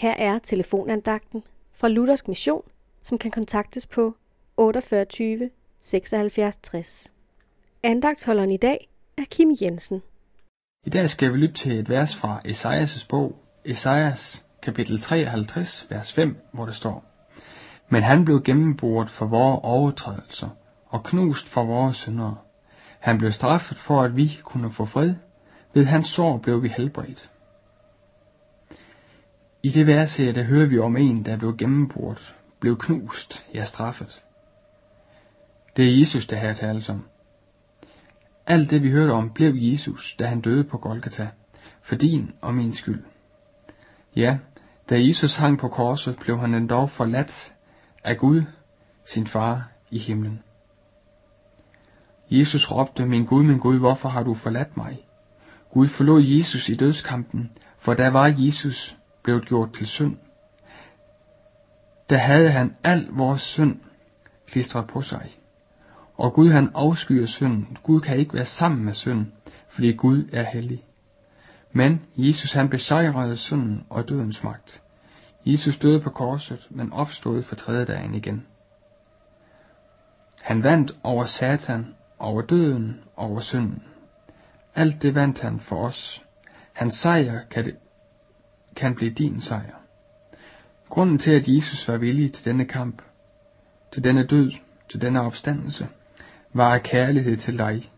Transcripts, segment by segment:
Her er telefonandagten fra Luthersk Mission, som kan kontaktes på 48 76 60. Andagtsholderen i dag er Kim Jensen. I dag skal vi lytte til et vers fra Esajas' bog, Esajas kapitel 53, vers 5, hvor det står, Men han blev gennemboret for vores overtrædelser og knust for vores syndere. Han blev straffet for, at vi kunne få fred. Ved hans sår blev vi helbredt. I det vers her, der hører vi om en, der blev gennembrudt, blev knust, ja straffet. Det er Jesus, der her tales om. Alt det vi hørte om blev Jesus, da han døde på Golgata, for din og min skyld. Ja, da Jesus hang på korset, blev han endda forladt af Gud, sin far i himlen. Jesus råbte, min Gud, min Gud, hvorfor har du forladt mig? Gud forlod Jesus i dødskampen, for der var Jesus blevet gjort til synd. Der havde han al vores synd klistret på sig. Og Gud han afskyer synden. Gud kan ikke være sammen med synden, fordi Gud er hellig. Men Jesus han besejrede synden og dødens magt. Jesus døde på korset, men opstod for tredje dagen igen. Han vandt over Satan, over døden, over synden. Alt det vandt han for os. Hans sejr kan, det, kan blive din sejr. Grunden til, at Jesus var villig til denne kamp, til denne død, til denne opstandelse, var af kærlighed til dig.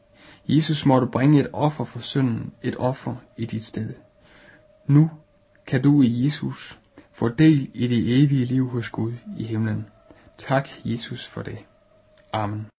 Jesus måtte bringe et offer for synden, et offer i dit sted. Nu kan du i Jesus få del i det evige liv hos Gud i himlen. Tak, Jesus, for det. Amen.